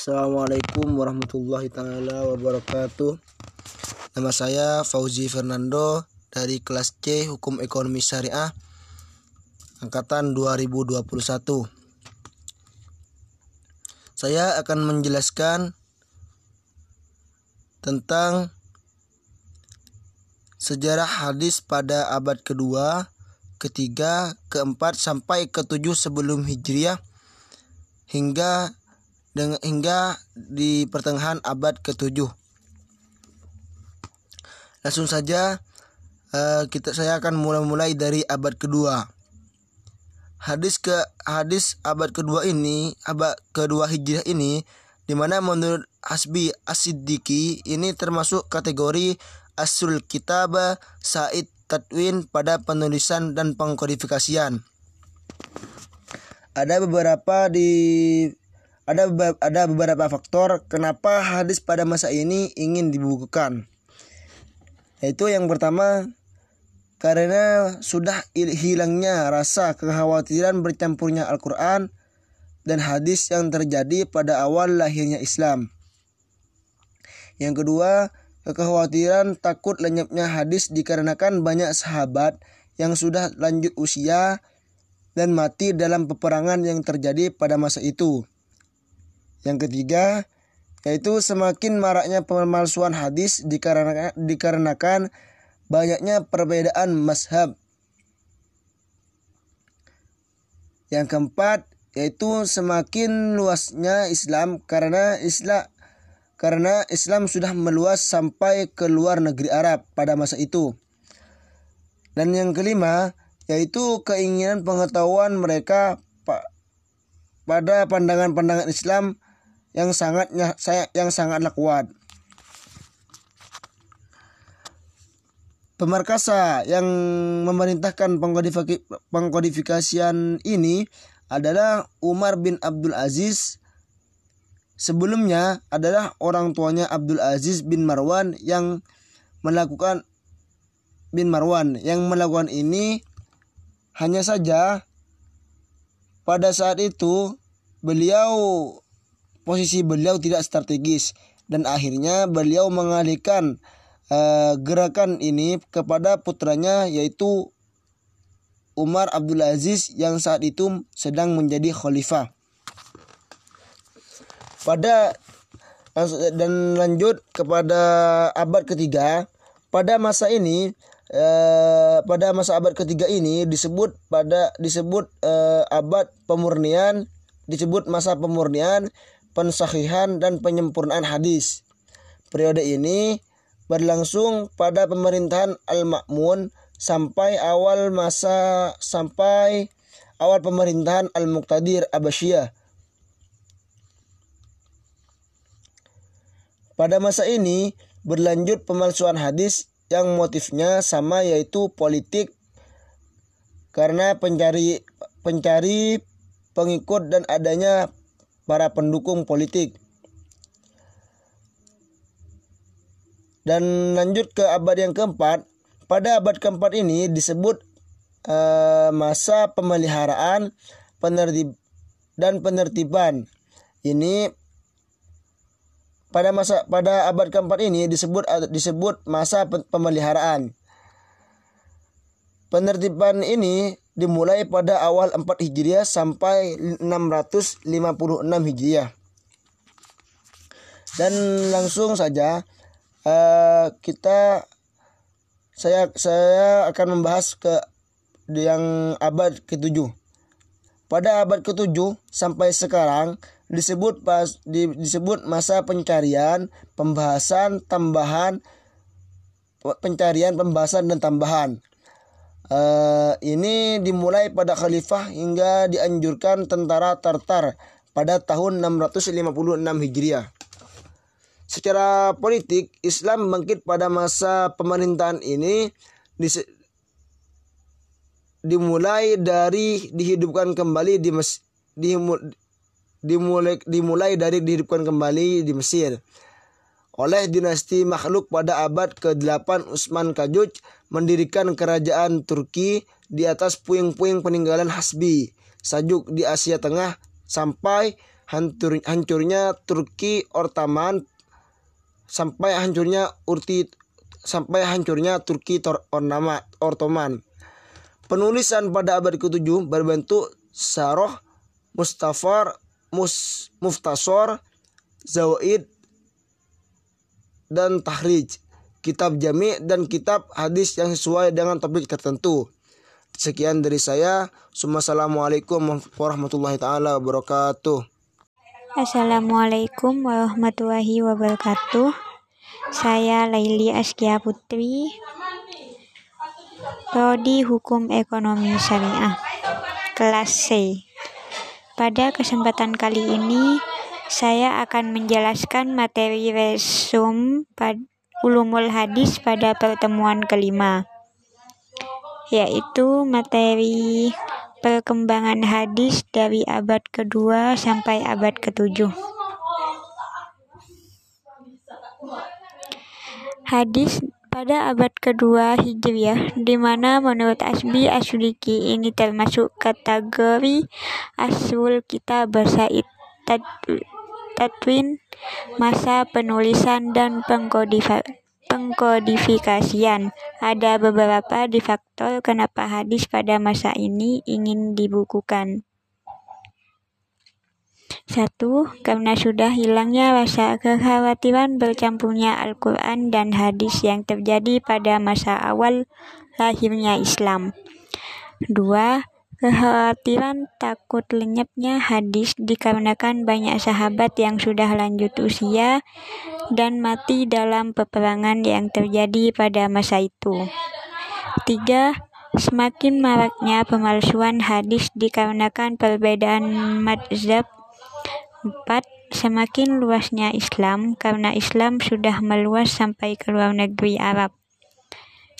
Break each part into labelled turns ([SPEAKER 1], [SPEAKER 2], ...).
[SPEAKER 1] Assalamualaikum warahmatullahi taala wabarakatuh. Nama saya Fauzi Fernando dari kelas C Hukum Ekonomi Syariah angkatan 2021. Saya akan menjelaskan tentang sejarah hadis pada abad kedua, ketiga, keempat sampai ketujuh sebelum hijriah hingga dengan hingga di pertengahan abad ke-7. Langsung saja uh, kita saya akan mulai-mulai dari abad kedua. Hadis ke hadis abad kedua ini, abad kedua hijriah ini di mana menurut Hasbi As-Siddiqi ini termasuk kategori Asul Kitab Said Tadwin pada penulisan dan pengkodifikasian. Ada beberapa di ada ada beberapa faktor kenapa hadis pada masa ini ingin dibukukan. Yaitu yang pertama karena sudah hilangnya rasa kekhawatiran bercampurnya Al-Qur'an dan hadis yang terjadi pada awal lahirnya Islam. Yang kedua, kekhawatiran takut lenyapnya hadis dikarenakan banyak sahabat yang sudah lanjut usia dan mati dalam peperangan yang terjadi pada masa itu. Yang ketiga, yaitu semakin maraknya pemalsuan hadis dikarenakan, dikarenakan banyaknya perbedaan mazhab. Yang keempat, yaitu semakin luasnya Islam karena Islam karena Islam sudah meluas sampai ke luar negeri Arab pada masa itu. Dan yang kelima, yaitu keinginan pengetahuan mereka pada pandangan-pandangan Islam yang sangatnya saya yang sangatlah kuat. Pemerkasa yang memerintahkan pengkodifikasian ini adalah Umar bin Abdul Aziz. Sebelumnya adalah orang tuanya Abdul Aziz bin Marwan yang melakukan bin Marwan yang melakukan ini hanya saja pada saat itu beliau posisi beliau tidak strategis dan akhirnya beliau mengalihkan uh, gerakan ini kepada putranya yaitu Umar Abdul Aziz yang saat itu sedang menjadi khalifah. Pada dan lanjut kepada abad ketiga, pada masa ini eh, pada masa abad ketiga ini disebut pada disebut eh, abad pemurnian disebut masa pemurnian pensahihan dan penyempurnaan hadis. Periode ini berlangsung pada pemerintahan Al-Ma'mun sampai awal masa sampai awal pemerintahan Al-Muqtadir Abbasiyah. Pada masa ini berlanjut pemalsuan hadis yang motifnya sama yaitu politik karena pencari pencari pengikut dan adanya para pendukung politik. Dan lanjut ke abad yang keempat, pada abad keempat ini disebut uh, masa pemeliharaan penertib dan penertiban. Ini pada masa pada abad keempat ini disebut disebut masa pemeliharaan. Penertiban ini dimulai pada awal 4 Hijriah sampai 656 Hijriah. Dan langsung saja uh, kita saya saya akan membahas ke yang abad ke-7. Pada abad ke-7 sampai sekarang disebut pas di, disebut masa pencarian, pembahasan, tambahan pencarian, pembahasan dan tambahan. Uh, ini dimulai pada khalifah hingga dianjurkan tentara Tartar pada tahun 656 Hijriah. Secara politik, Islam bangkit pada masa pemerintahan ini dimulai dari dihidupkan kembali di Mes, dimulai dimulai dari dihidupkan kembali di Mesir oleh dinasti makhluk pada abad ke-8 Utsman Kajuj mendirikan kerajaan Turki di atas puing-puing peninggalan Hasbi, Sajuk di Asia Tengah sampai hancur, hancurnya Turki Ottoman sampai hancurnya Urti sampai hancurnya Turki Ornama, Ottoman. Penulisan pada abad ke-7 berbentuk Saroh, Mustafar, Mus, Muftasor, Zawaid, dan Tahrij. Kitab jami dan kitab hadis yang sesuai dengan topik tertentu. Sekian dari saya. Assalamualaikum warahmatullahi taala wabarakatuh.
[SPEAKER 2] Assalamualaikum warahmatullahi wabarakatuh. Saya Laili Askia Putri, Prodi Hukum Ekonomi Syariah, kelas C. Pada kesempatan kali ini, saya akan menjelaskan materi resum ulumul hadis pada pertemuan kelima, yaitu materi perkembangan hadis dari abad kedua sampai abad ketujuh. Hadis pada abad kedua Hijriah, di mana menurut Asbi Asyudiki ini termasuk kategori Asrul Kitab Basaid Tatwin, masa penulisan dan pengkodifikasian. Ada beberapa di faktor kenapa hadis pada masa ini ingin dibukukan. Satu, karena sudah hilangnya rasa kekhawatiran bercampurnya Al-Quran dan hadis yang terjadi pada masa awal lahirnya Islam. Dua, kekhawatiran takut lenyapnya hadis dikarenakan banyak sahabat yang sudah lanjut usia dan mati dalam peperangan yang terjadi pada masa itu. Tiga, semakin maraknya pemalsuan hadis dikarenakan perbedaan madzhab. Empat, semakin luasnya Islam karena Islam sudah meluas sampai ke luar negeri Arab.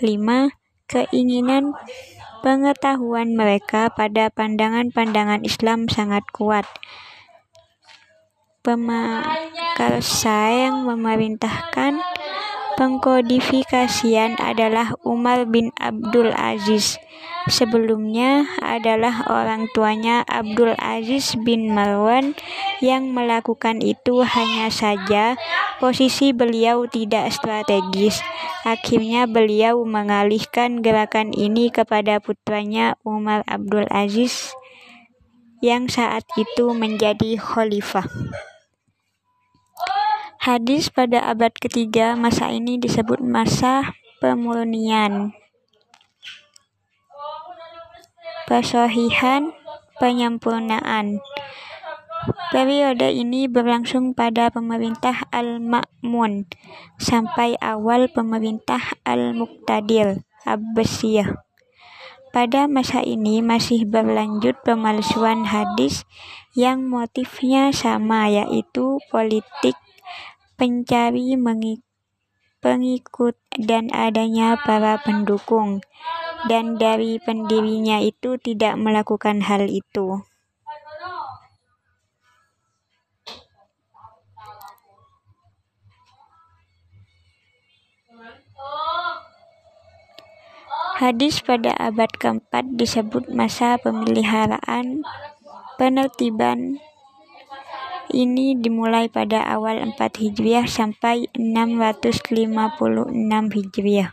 [SPEAKER 2] Lima, keinginan pengetahuan mereka pada pandangan-pandangan Islam sangat kuat. Pemakarsa yang memerintahkan pengkodifikasian adalah Umar bin Abdul Aziz. Sebelumnya adalah orang tuanya Abdul Aziz bin Marwan yang melakukan itu hanya saja posisi beliau tidak strategis. Akhirnya beliau mengalihkan gerakan ini kepada putranya Umar Abdul Aziz yang saat itu menjadi khalifah. Hadis pada abad ketiga masa ini disebut masa pemurnian. Pesohihan penyempurnaan. Periode ini berlangsung pada pemerintah Al-Ma'mun sampai awal pemerintah Al-Muqtadir Abbasiyah. Pada masa ini masih berlanjut pemalsuan hadis yang motifnya sama yaitu politik pencari pengikut dan adanya para pendukung, dan dari pendirinya itu tidak melakukan hal itu. Hadis pada abad keempat disebut masa pemeliharaan penertiban ini dimulai pada awal 4 Hijriah sampai 656 Hijriah.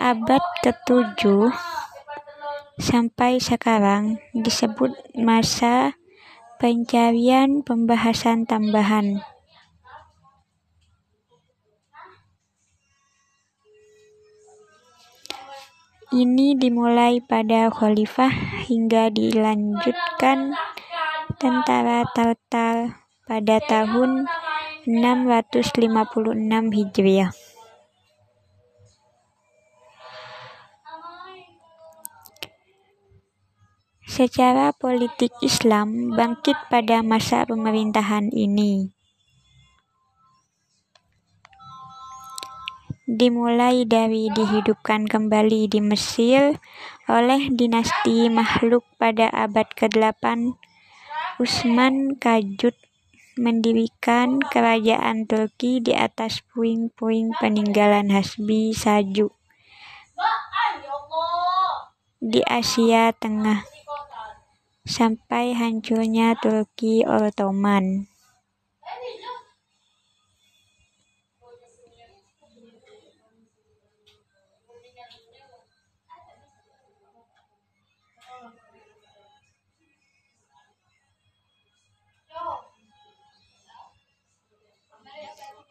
[SPEAKER 2] Abad ke-7 sampai sekarang disebut masa pencarian pembahasan tambahan. Ini dimulai pada khalifah hingga dilanjutkan tentara Tartar pada tahun 656 Hijriah. Secara politik Islam bangkit pada masa pemerintahan ini. Dimulai dari dihidupkan kembali di Mesir oleh dinasti Makhluk pada abad ke-8. Usman Kajut mendirikan kerajaan Turki di atas puing-puing peninggalan Hasbi Saju di Asia Tengah. sampai hancurnya Turki Ottoman.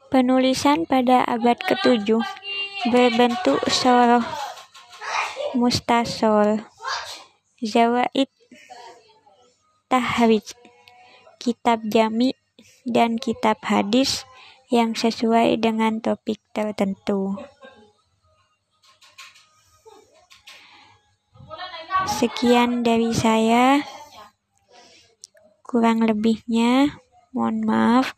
[SPEAKER 2] Penulisan pada abad ke-7 berbentuk soroh mustasol, zawaid tahrij, kitab jami, dan kitab hadis yang sesuai dengan topik tertentu. Sekian dari saya. Kurang lebihnya, mohon maaf.